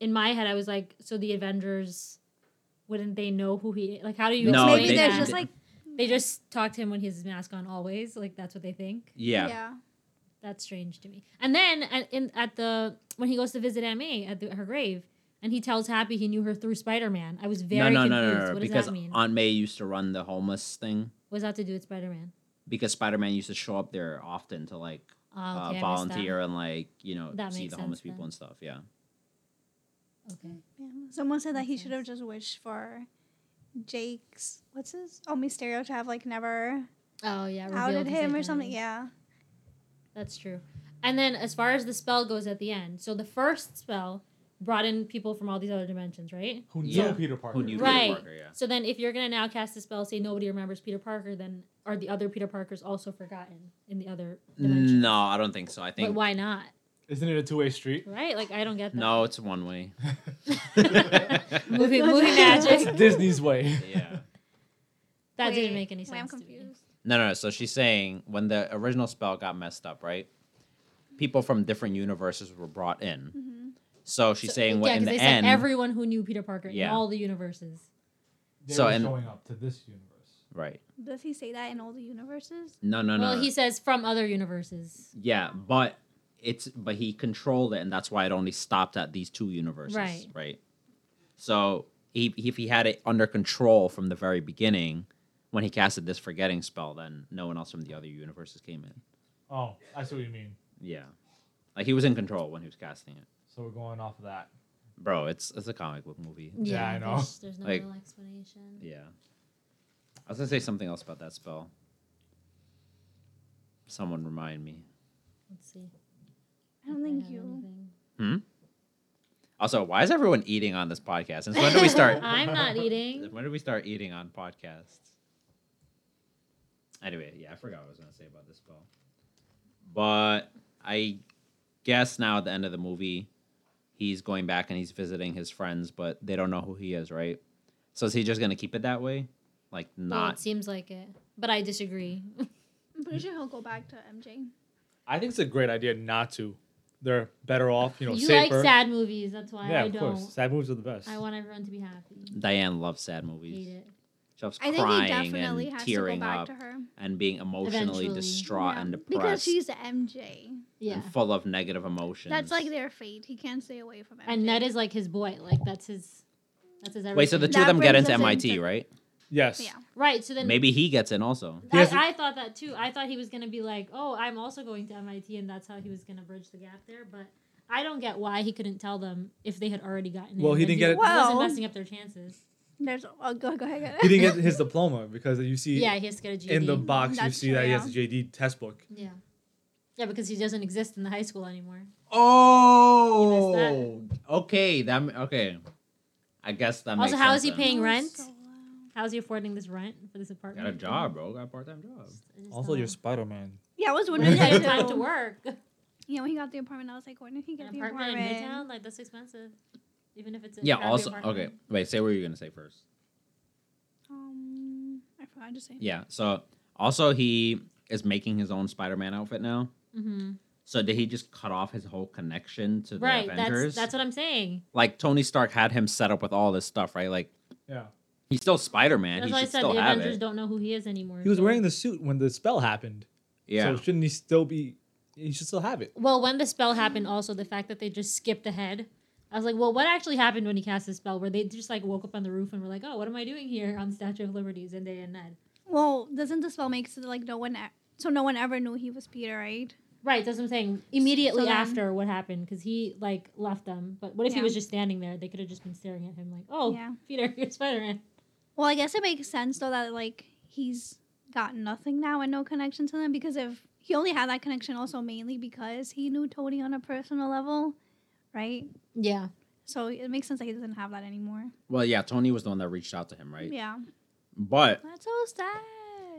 in my head, I was like, so the Avengers, wouldn't they know who he? Like, how do you? No, explain Maybe they, are just like they just talk to him when he has his mask on always. Like that's what they think. Yeah. yeah. That's strange to me. And then at, in, at the when he goes to visit May at the, her grave, and he tells Happy he knew her through Spider Man. I was very no, no, confused. no, no, no, What does Because that mean? Aunt May used to run the homeless thing. what does that to do with Spider Man? Because Spider Man used to show up there often to like Oh, uh, okay, I missed volunteer and like you know That see the homeless people then. and stuff. Yeah. Okay. yeah. Someone said that he should have just wished for Jake's what's his oh Mysterio to have like never Oh yeah. outed him or something. Yeah. That's true. And then as far as the spell goes at the end, so the first spell brought in people from all these other dimensions, right? Who knew Yeah. Peter Parker? Who knew Peter Right. Parker? Yeah. So then if you're gonna now cast a spell, say nobody remembers Peter Parker, then are the other Peter Parkers also forgotten in the other dimensions? No, I don't think so. I But think why not? Isn't it a two way street? Right? Like I don't get that. no, it's one way. Movie movie magic. It's Disney's way. yeah. That didn't make any wait, I'm sense. to me. confused. No, no, no. So she's saying when the original spell got messed up, right? People from different universes were brought in. hmm So she's So- saying yeah, what in 'cause the they end, said everyone who knew Peter Parker in Yeah. all the universes. They So, and- showing up to this universe. right? Does he say that in all the universes? No, no, no. well, no. he says from other universes. yeah, but it's but he controlled it, and that's why it only stopped at these two universes, Right. Right. So he, if he had it under control from the very beginning, when he casted this forgetting spell, then no one else from the other universes came in. Oh, I see what you mean. Yeah, like he was in control when he was casting it. So we're going off of that. Bro, it's it's a comic book movie. Yeah, I know. There's, there's no Like- real explanation. Yeah. I was gonna say something else about that spell. Someone remind me. Let's see. I don't think have you. Hmm. Also, why is everyone eating on this podcast? Since when do we start? I'm not eating. when do we start eating on podcasts? Anyway, yeah, I forgot what I was gonna say about this ball, But I guess now at the end of the movie, he's going back and he's visiting his friends, but they don't know who he is, right? So is he just gonna keep it that way? Like not? Well, not it seems like it, but I disagree. I'm pretty sure he'll go back to MJ. I think it's a great idea not to. They're better off, you know, you safer. like sad movies, that's why yeah, I of don't. course. Sad movies are the best. I want everyone to be happy. Diane loves sad movies. Hate movies. it. She loves I think he crying definitely and has to go tearing back up to her. and being emotionally Eventually. distraught Yeah, and depressed because she's MJ. Yeah. and full of negative emotions. That's like their fate. He can't stay away from it. And Ned is like his boy. Like that's his. That's his. Everything. Wait, so the two That of them get into MIT, into- right? yes. yeah. right. So then Maybe he gets in also. He to- I, I thought that too. I thought he was gonna be like, oh, I'm also going to MIT, and that's how he was gonna bridge the gap there. But I don't get why he couldn't tell them if they had already gotten in. Well, he didn't get it- wasn't Well- messing up their chances. There's oh go go ahead. Go ahead. He didn't get his diploma because you see Yeah, he has to get a GED. in the box you see true, that he has a GED test book. yeah. Yeah, because he doesn't exist in the high school anymore. Oh, okay. That okay. I guess that Also, makes how sense is he paying Oh, rent? so. How is he affording this rent for this apartment? Got a job, bro. Got a part-time job. Also, don't you're. Spider Man. Yeah, I was wondering did he that have time to work? Yeah, when he got the apartment, I was like, when did he get An the apartment apartment? in Midtown, like that's expensive. Even if it's a Yeah. crappy Also, apartment. okay. Wait. Say what you're gonna say first. Um, I forgot to say. Yeah. So also he is making his own Spider-Man outfit now. Mm-hmm. So did he just cut off his whole connection to the Right. Avengers? That's that's what I'm saying. like Tony Stark had him set up with all this stuff, right? Like Yeah. He's still Spider Man. That's He why I should said still the have Avengers it. don't know who he is anymore. He was so- wearing the suit when the spell happened. Yeah. So shouldn't he still be? He should still have it. Well, when the spell happened, also the fact that they just skipped ahead. I was like, well, what actually happened when he cast the spell? Where they just like woke up on the roof and were like, oh, what am I doing here on Statue of Liberty? Zendaya and Ned. Well, doesn't the spell make so like no one, e- so no one ever knew he was Peter, right? Right, that's what I'm saying. Immediately So then- after what happened, because he like left them. But what if he was just standing there? They could have just been staring at him like, oh, Yeah. Peter, you're Spider Man. Well, I guess it makes sense though that like he's got nothing now and no connection to them because if he only had that connection also mainly because he knew Tony on a personal level, right? Yeah. So it makes sense that he doesn't have that anymore. Well, yeah, Tony was the one that reached out to him, right? Yeah, But that's so sad.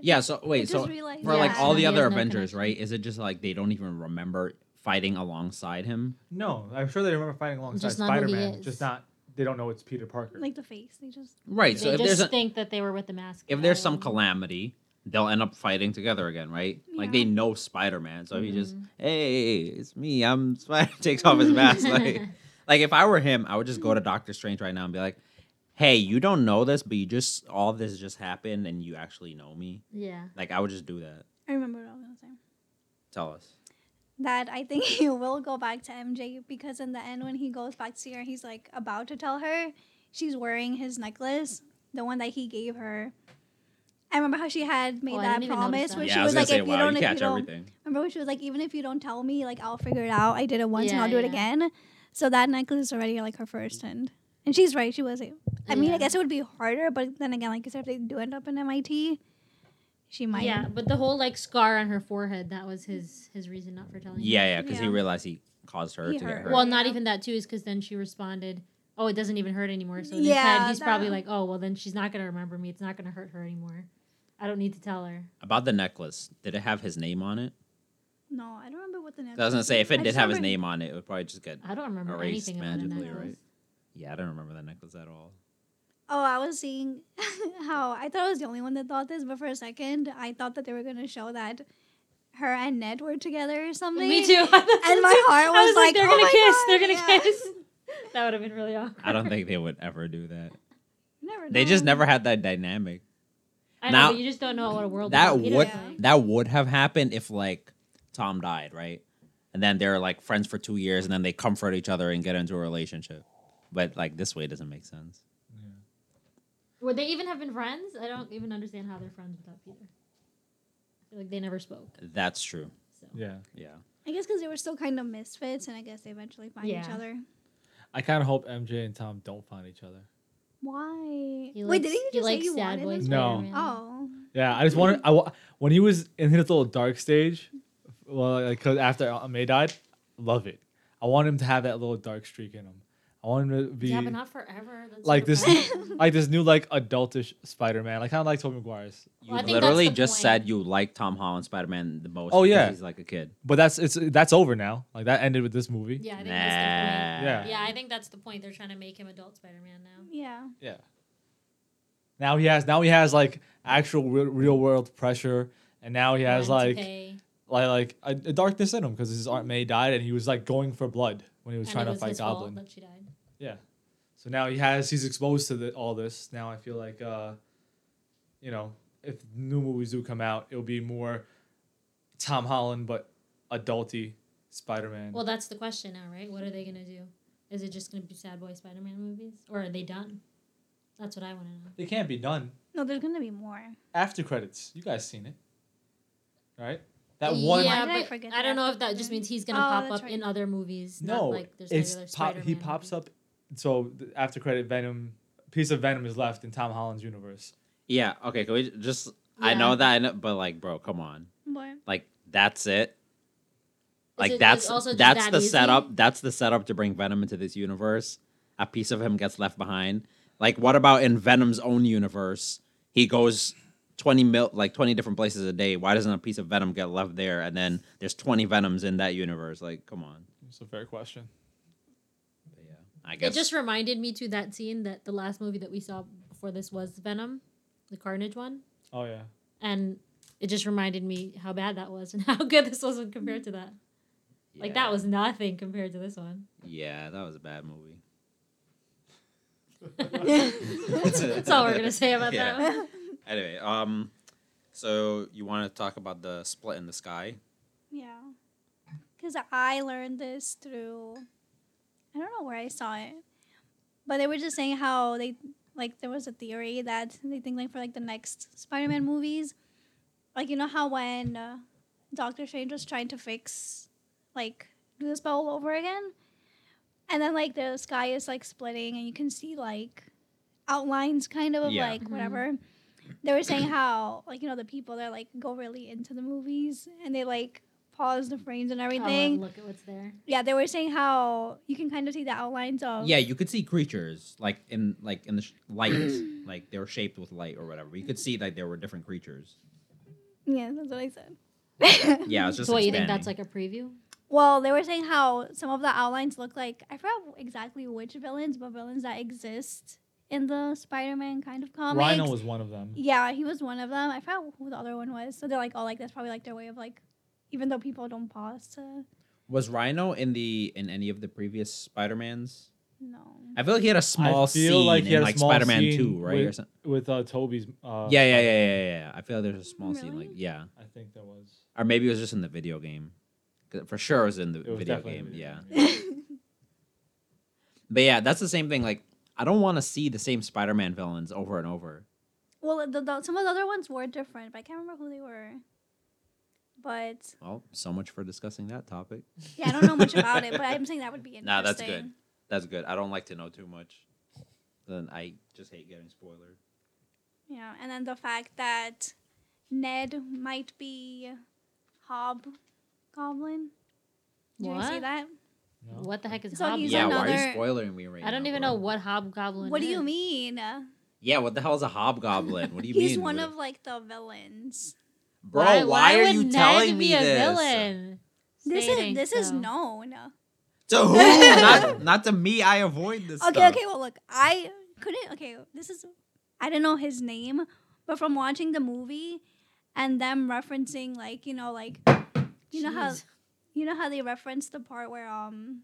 yeah, so wait, so realized for like all the other no Avengers, connection. right? Is it just like they don't even remember fighting alongside him? No, I'm sure they remember fighting alongside Just not who he Spider Man. Just not. They don't know it's Peter Parker. like the face, they just Right. So they if just there's a, think that they were with the mask. if there's some calamity, they'll end up fighting together again, right? Like they know Spider Man, so he just, mm-hmm. hey, it's me, I'm Spider. Takes off his mask. Like, like if I were him, I would just go to mm-hmm. Doctor Strange right now and be like, hey, you don't know this, but you just all this just happened, and you actually know me. yeah. Like I would just do that. I remember what I was gonna say. Tell us. That I think he will go back to MJ because in the end when he goes back to see her, he's like about to tell her she's wearing his necklace, the one that he gave her. I remember how she had made Oh, that promise notice that. where yeah, she I was, was like, say, if you don't, you if you catch don't, everything. remember when she was like, even if you don't tell me, like I'll figure it out. I did it once and I'll do it again. So that necklace is already like her first and and she's right. She was. I mean, Yeah. I guess it would be harder, but then again, like I said, if they do end up in MIT, she might. Yeah, but the whole like scar on her forehead, that was his his reason not for telling him. Yeah, yeah, because he realized he caused her He to hurt get her. hurt. Well, not even that too, is because then she responded, "Oh, it doesn't even hurt anymore." So Yeah, head, he's probably like, "Oh, well, then she's not gonna remember me. It's not gonna hurt her anymore. I don't need to tell her." About the necklace, did it have his name on it? No, I don't remember what the necklace. I was gonna say if I it did have his name on it, it would probably just get. I don't remember Erased anything about the magically, necklace. right? Yeah, I don't remember that necklace at all. Oh, I was seeing how I thought I was the only one that thought this, but for a second, I thought that they were gonna show that her and Ned were together or something. Me too. And my heart was, was like, like, "They're oh gonna my kiss. God, They're gonna yeah. kiss." that would have been really awkward. I don't think they would ever do that. Never They just never had that dynamic. I know, Now- but you just don't know what a world That would is like. that would have happened if like Tom died, right? And then they're like friends for two years, and then they comfort each other and get into a relationship. But like this way doesn't make sense. Would they even have been friends? I don't even understand how they're friends without Peter. I feel like they never spoke. That's true. So. Yeah. Yeah. I guess because they were still kind of misfits, and I guess they eventually find each other. I kind of hope MJ and Tom don't find each other. Why? He Wait, likes, didn't you he just say you sad wanted boy? No. Spider-Man. Oh, Yeah, I just wanted. I wa- when he was in his little dark stage, well, like 'cause after Aunt May died, love it. I want him to have that little dark streak in him. I want him to be Yeah, but not forever. That's like this, like this new like adultish Spider Man, like kind of like Tobey Maguire's. You Well, I think that's literally just point. said you like Tom Holland Spider Man the most. Oh, yeah. he's like a kid. But that's it's that's over now. Like that ended with this movie. yeah, I think Nah. that's the Yeah. point. Yeah, I think that's the point. They're trying to make him adult Spider-Man now. yeah. Yeah. Now he has now he has like actual real, real world pressure, and now he has Rent like like like a, a darkness in him because his Aunt May died, and he was like going for blood when he was and trying it to was fight his fault Goblin. That she died. Yeah. So now he has he's exposed to the, all this. Now I feel like uh you know, if new movies do come out, it'll be more Tom Holland but adulty Spider-Man. Well, that's the question now, right? What are they gonna do? Is it just gonna be sad boy Spider-Man movies, or are they done? That's what I want to know. they can't be done No, there's gonna be more. after credits. You guys seen it. Right? That one Yeah, Why did I but forget I don't know if that just means he's gonna Oh, pop up right. in other movies. No, not like there's it's regular pop, he pops movies. up so after credit Venom piece of Venom is left in Tom Holland's universe. Yeah. Okay. Can we just? I know that, I know, but like, bro, come on. What? Like that's it. Like it- that's also that's that the easy? setup. That's the setup to bring Venom into this universe. A piece of him gets left behind. Like, what about in Venom's own universe? He goes twenty mil, like twenty different places a day. Why doesn't a piece of Venom get left there? And then there's twenty Venoms in that universe. Like, come on. It's a fair question. But yeah, I guess. It just reminded me to that scene that the last movie that we saw before this was Venom, the Carnage one, Oh yeah. and it just reminded me how bad that was and how good this was compared to that. Like that was nothing compared to this one. Yeah, that was a bad movie. That's all we're gonna say about Yeah. that. One. Anyway, um, so you want to talk about the split in the sky? Yeah. Because I learned this through, I don't know where I saw it, but they were just saying how they, like, there was a theory that they think, like, for, like, the next Spider Man movies, like, you know how when uh, Doctor Strange was trying to fix, like, do the spell all over again? And then, like, the sky is, like, splitting and you can see, like, outlines kind of, of Yeah. like, Mhm. whatever. They were saying how, like, you know, the people that, like, go really into the movies and they, like, pause the frames and Oh, and everything. look at what's there. yeah, they were saying how you can kind of see the outlines of. Yeah, you could see creatures like in like in the sh- light, like they were shaped with light or whatever. You could see like there were different creatures. Yeah, that's what I said. Yeah, it's just. So what you think that's like a preview? Well, they were saying how some of the outlines look like I forgot exactly which villains, but villains that exist in the Spider-Man kind of comics. Rhino was one of them. Yeah, he was one of them. I forgot who the other one was. So they're like, oh, like that's probably like their way of like, even though people don't pause to Was Rhino in the in any of the previous Spider Mans? no. I feel like he had a small I feel scene like he had a like small Spider Man scene Two, right? Or with- something. with uh Tobey's. Uh, Yeah, yeah, yeah, yeah, yeah, yeah. I feel like there's a small scene like yeah, I think there was. or maybe it was just in the video game. For sure, it was in the was video game. video yeah, game, but yeah, that's the same thing. Like, I don't want to see the same Spider Man villains over and over. well, the, the, some of the other ones were different, but I can't remember who they were. But Well, so much for discussing that topic. yeah, I don't know much about it, but I'm saying that would be interesting. Nah, that's good. That's good. I don't like to know too much. Then I just hate getting spoiled. Yeah, and then the fact that Ned might be Hobgoblin. Did you see What? that? No? What the heck is So Hobgoblin? he's Yeah, why are you another- spoiling me right now? I don't even bro? know what Hobgoblin. Is. What do you mean? Yeah, what the hell is a hobgoblin? What do you He's mean? He's one What- of like the villains. Bro, why, are would you Ned telling me a this? villain? This Say it is ain't this is so. known. To who? not, not to me. I avoid this Okay, stuff. okay. Well, look, I couldn't. Okay, this is. I didn't know his name, but from watching the movie and them referencing, like you know, like you know how you know how they reference the part where um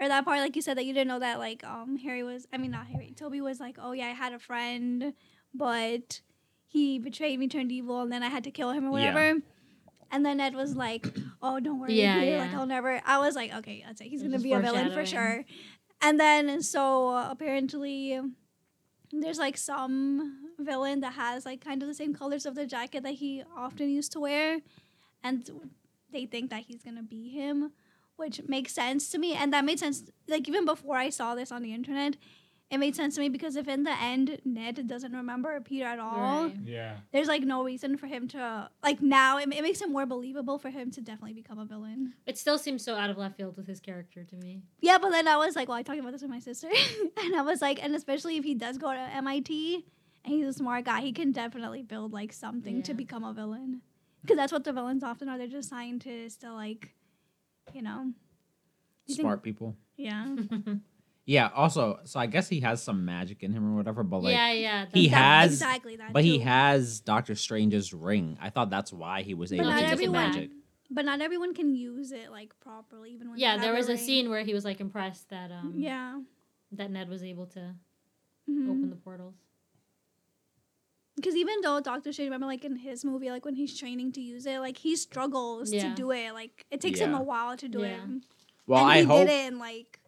or that part like you said that you didn't know that like um Harry was I mean not Harry Tobey was like oh yeah I had a friend but he betrayed me turned evil and then I had to kill him or Yeah. whatever and then Ned was like oh don't worry Yeah, Peter, like. I'll never I was like okay that's it he's gonna just be a villain for sure and then so uh, apparently there's like some villain that has like kind of the same colors of the jacket that he often used to wear and they think that he's gonna be him, which makes sense to me. And that made sense like even before I saw this on the internet, it made sense to me because if in the end Ned doesn't remember Peter at all, Right. Yeah. there's like no reason for him to like now it, it makes it more believable for him to definitely become a villain. It still seems so out of left field with his character to me. Yeah, but then I was like, well, I talked about this with my sister, and I was like, and especially if he does go to MIT and he's a smart guy, he can definitely build like something to become a villain. Because that's what the villains often are. They're just scientists to like, you know. You think- Smart people. Yeah. Yeah. Also, so I guess he has some magic in him or whatever. But like, yeah, yeah. he That- has- exactly that. but he has Doctor Strange's ring. I thought that's why he was But able not to get the magic. But not everyone can use it like properly, even when. Yeah, there was a ring. scene where he was like impressed that um Yeah. that Ned was able to Mhm. open the portals. Because even though Doctor Strange, remember, like in his movie, like when he's training to use it, like he struggles Yeah. to do it. Like it takes him a while to do it. Well, and I he hope did it in like I don't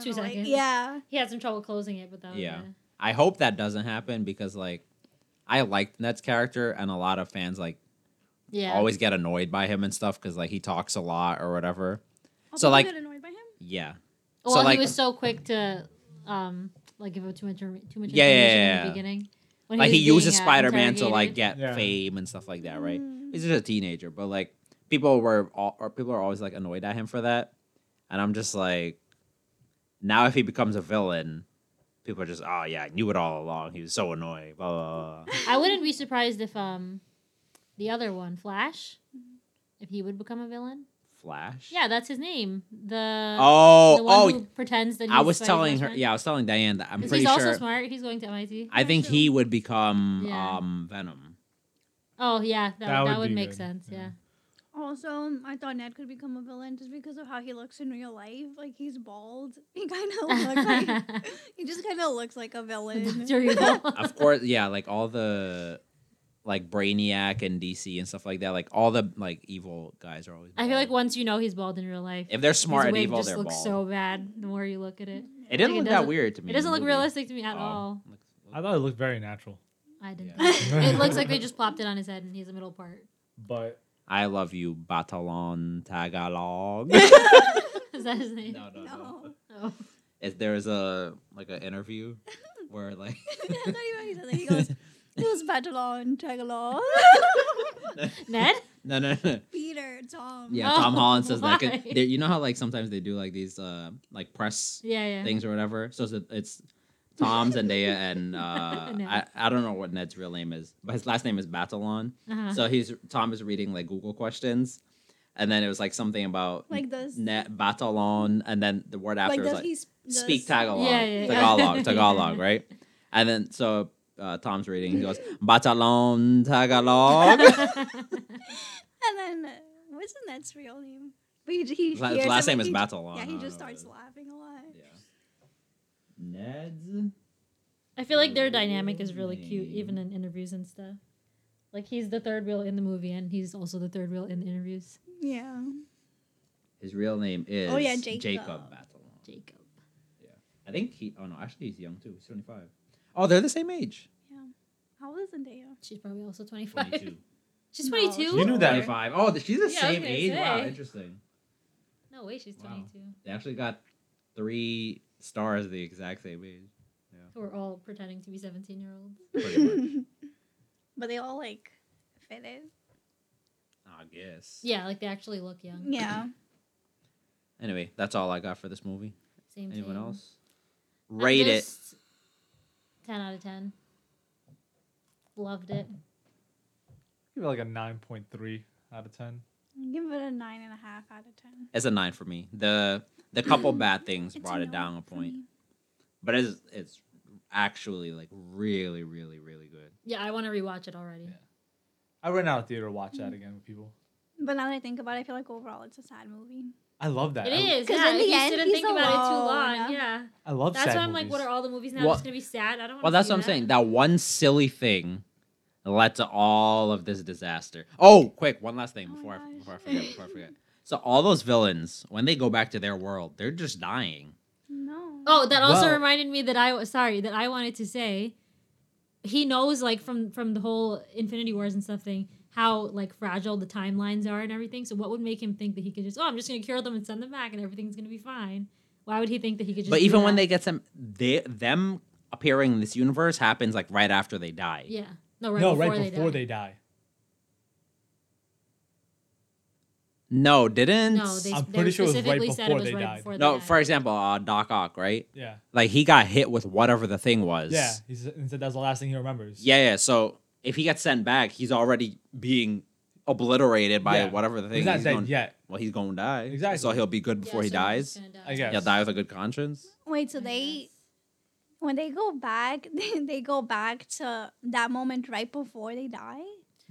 Two know, like- seconds. yeah, He had some trouble closing it, but that was Yeah. uh, I hope that doesn't happen because like I liked Ned's character and a lot of fans like yeah. always get annoyed by him and stuff because like he talks a lot or whatever. Oh, So, people like- get annoyed by him. Yeah. Well, so, like- he was so quick to um like give up too much too much information Yeah, yeah, in the beginning. When like he was being, uses uh, Spider Man to like get Yeah. fame and stuff like that, right? Mm. He's just a teenager, but like people were all or people are always like annoyed at him for that, and I'm just like, now if he becomes a villain, people are just oh yeah, I knew it all along. He was so annoying. Blah blah. blah. I wouldn't be surprised if um the other one, Flash, if he would become a villain. Flash. Yeah, that's his name. The Oh the one oh. who pretends that he's I was Spidey's telling best her. Yeah, I was telling Diane that I'm 'Cause pretty he's sure. also smart. He's going to MIT. I think true. he would become Yeah. um Venom. Oh yeah, that That that would would, make good, sense. yeah. Yeah. Also, um, I thought Ned could become a villain just because of how he looks in real life. Like he's bald. He kind of looks like he just kind of looks like a villain. Of course, yeah, like all the like Brainiac and DC and stuff like that. Like all the like evil guys are always. I feel like once you know he's bald in real life, if they're his smart and evil, just they're looks bald. so bad. The more you look at it, it didn't like, it look that weird to me. it doesn't look movie. realistic to me at Oh. all. I thought it looked very natural, I didn't. Yeah. it looks like they just plopped it on his head and he's the middle part. but I love you, Batalon Tagalog. Is that his name? no, no, no. No. Oh. If there's a like an interview where like That's not even what he goes, "It was Batalon, Tagalog, Ned? no, no, no. Peter, Tom." Yeah, Oh, Tom Holland says that. 'cause why? they- You know how like sometimes they do like these uh like press Yeah, yeah. things or whatever. So it's, it's Tom Zendaya and uh Ned. I, I don't know what Ned's real name is, but his last name is Batalon. Uh-huh. So he's Tom is reading like Google questions, and then it was like something about Like does Ned Batalon, and then the word after like was like he sp- does- speak Tagalog, Yeah, yeah, yeah. Tagalog, Tagalog, right? And then so uh, Tom's reading, he goes Batalon Tagalog. And then uh, what's Ned's real name? But he, he His last name is he- Batalon. Yeah, he just starts laughing a lot. Yeah. Ned's. I feel like their dynamic is really cute, even in interviews and stuff. Like he's the third wheel in the movie, and he's also the third wheel in the interviews. Yeah. His real name is Oh, yeah, Jacob. Batalon. Jacob. Yeah, I think he. Oh no, actually he's young too. He's twenty five. Oh, they're the same age. Yeah. How old is Zendaya? She's probably also twenty five. Twenty two. She's No, twenty two. You knew that. Twenty five. Oh, she's the Yeah, same gonna age. Wow, interesting. No way, she's Wow. twenty two. They actually got three stars the exact same age. We're all pretending to be seventeen year olds. But they all like fit in. I guess. Yeah, like they actually look young. Yeah. Anyway, that's all I got for this movie. Same. Anyone same. else? Rate it. Ten out of ten. Loved it. give it like a nine point three out of ten. Give it a nine and a half out of ten. It's a nine for me. The the couple mm. bad things It's brought it down a point, but it's it's actually like really, really, really good. Yeah, I want to rewatch it already. Yeah. I went out of theater to watch that mm. again with people. But now that I think about it, I feel like overall it's a sad movie. I love that. It I, is. 'Cause Yeah, in the you end, sit and he's think about it too long. Yeah. I love That's sad why I'm like, what are all the movies now Well- just gonna be sad? I don't. Well, that's what I'm that. saying. That one silly thing led to all of this disaster. Oh, quick, one last thing Oh before I, before I forget. Before I forget. So all those villains, when they go back to their world, they're just dying. No. Oh, that also Well- reminded me that I was sorry that I wanted to say. He knows like from from the whole Infinity Wars and stuff thing how like fragile the timelines are and everything. So what would make him think that he could just oh I'm just gonna cure them and send them back and everything's gonna be fine? Why would he think that he could just? but do even when they get some, they them appearing in this universe happens like right after they die. yeah no right no, before, right they, before die. they die. No, didn't. No, they, I'm they pretty sure it was right specifically said it before was they right died. before they no, died. for example, uh, Doc Ock, right? Yeah. Like he got hit with whatever the thing was. Yeah. He said, that's the last thing he remembers. Yeah, yeah. So if he gets sent back, he's already being obliterated by Yeah. whatever the thing. He's not he's dead going, yet. Well, he's going to die. Exactly. So he'll be good Yeah, before he so dies. gonna die. I guess. He'll die with a good conscience. Wait, so I they guess. when they go back, they go back to that moment right before they die.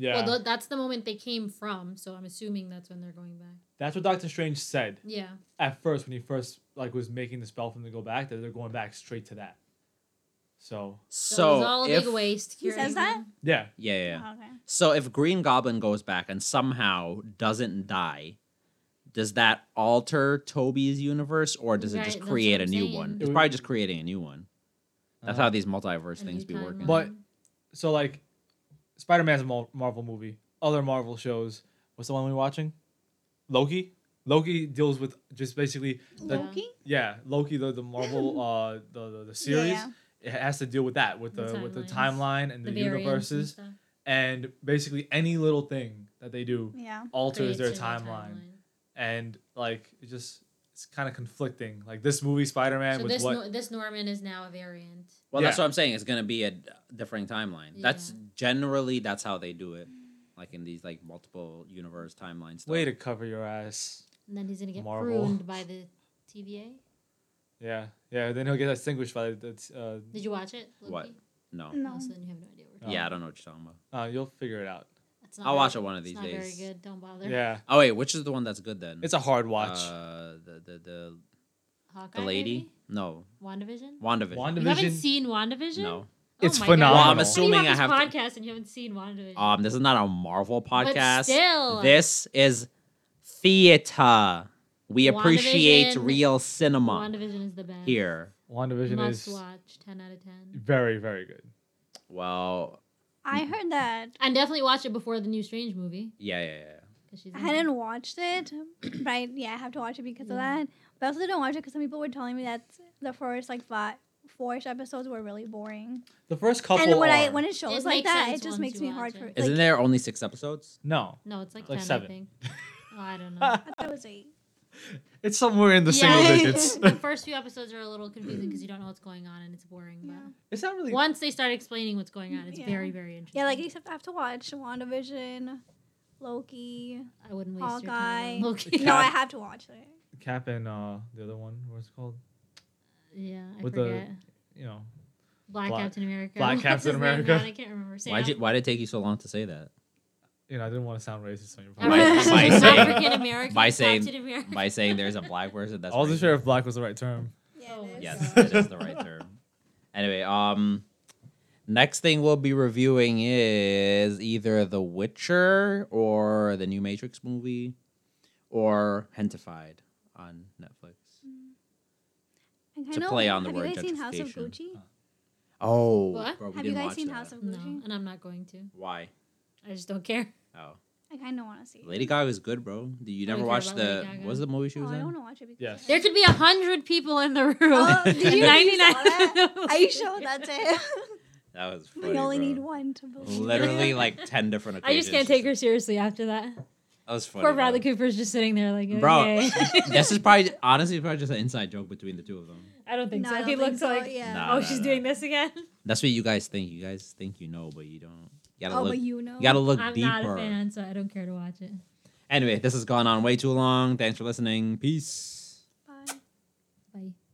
Yeah. Well, th- that's the moment they came from, so I'm assuming that's when they're going back. that's what Doctor Strange said Yeah. at first when he first like was making the spell for them to go back. That they're going back straight to that. So So, So, it was all a if big waste. He says that? yeah, yeah, yeah, yeah. Oh, okay. So if Green Goblin goes back and somehow doesn't die, does that alter Tobey's universe or does it just create a new saying. one? It It's would- probably just creating a new one. That's Uh, how these multiverse A things be working. But- So like, Spider Man's a Marvel movie. Other Marvel shows. What's the one we're watching? Loki. Loki deals with just basically the Loki. yeah Loki the the Marvel uh the the, the series. Yeah. It has to deal with that with the, The with the timeline and the, variants and universes stuff. and basically any little thing that they do Yeah. alters their Creates a new timeline. and like it just it's kind of conflicting. Like this movie Spider Man So with this what Nor- this Norman is now a variant. Well, that's what I'm saying. It's gonna be a different timeline. Yeah. That's generally that's how they do it, like in these like multiple universe timelines. way to cover your ass. And then he's gonna get Marvel. pruned by the TVA. Yeah, yeah. Then he'll get extinguished by the. Uh, Did you watch it? Loki? What? no. No. Oh, so then you have no idea. What we're Oh. Yeah, I don't know what you're talking about. uh, you'll figure it out. It's not I'll very- watch it one of it's these not days. Very good. Don't bother. Yeah, Oh wait, which is the one that's good then? it's a hard watch. Uh, the the the, Hawkeye, the lady. maybe? No, WandaVision. WandaVision. You haven't seen WandaVision? No. It's my phenomenal. God. Well, I'm How you assuming I this have to- podcast and you haven't seen WandaVision. Um, this is not a Marvel But podcast. still, This is theater. We appreciate real cinema WandaVision is the best. here. WandaVision Must is watch. Ten out of ten. very very good. Well, I heard that. And definitely watch it before the new Strange movie yeah, yeah, yeah. she's. I hadn't watched it, but I, yeah, I have to watch it because of that. But I also didn't watch it because some people were telling me that the first like five, four-ish episodes were really boring. The first couple. and when are. I when it shows It like that, it just makes me hard watch for. it. Like, Isn't there only six episodes? no, No, it's like, Like 10, seven. I think. Oh, I don't know. I thought it was eight. It's somewhere in the Yeah. single digits. the first few episodes are a little confusing because you don't know what's going on and it's boring. Yeah. But It's not really. once they start explaining what's going on, it's Yeah. very, very interesting. Yeah, like except I have to watch WandaVision, Loki. I wouldn't waste your time. Hawkeye. on Loki. No, I have to watch it. Cap and uh, the other one, what's it called? yeah, I With the- forget. You know, Black, Black- Captain America. Black Captain America. again? I can't remember. Why'd you, why did it take you so long to say that? You know, I didn't want to sound racist on your By- podcast. by saying- American. by saying- Captain By saying there's a black person, that's I wasn't sure if black was the right term. Yeah, Oh, it is. Yes, that is the right term. Anyway, um, next thing we'll be reviewing is either The Witcher or the new Matrix movie, or Gentefied on Netflix. I to kinda- play on the have word you guys seen House of gentrification. Gucci? Oh, What? bro, Have you guys seen that. House of Gucci? No, and I'm not going to. Why? I just don't care. Oh, I kind of want to see. it. Lady Gaga is good, bro. Did you I never care watch the? Lady What was the movie she Oh, was I in? want to watch it because Yes. There could be a hundred people in the room. Oh, did you- and you saw 99 that? I showed that to him. That was I funny, only bro. need one to believe. Literally like ten different. I just can't take her seriously after that. That was funny, Poor bro. Bradley Cooper's just sitting there like, Bro, this is probably honestly probably just an inside joke between the two of them. I don't think No, so. I don't he think looks so, like, yeah. Nah, oh, nah, she's nah. doing this again. That's what you guys think. You guys think you know, but you don't. You gotta Oh, look. but you know. You gotta look I'm deeper. not a fan, so I don't care to watch it. Anyway, this has gone on way too long. Thanks for listening. Peace.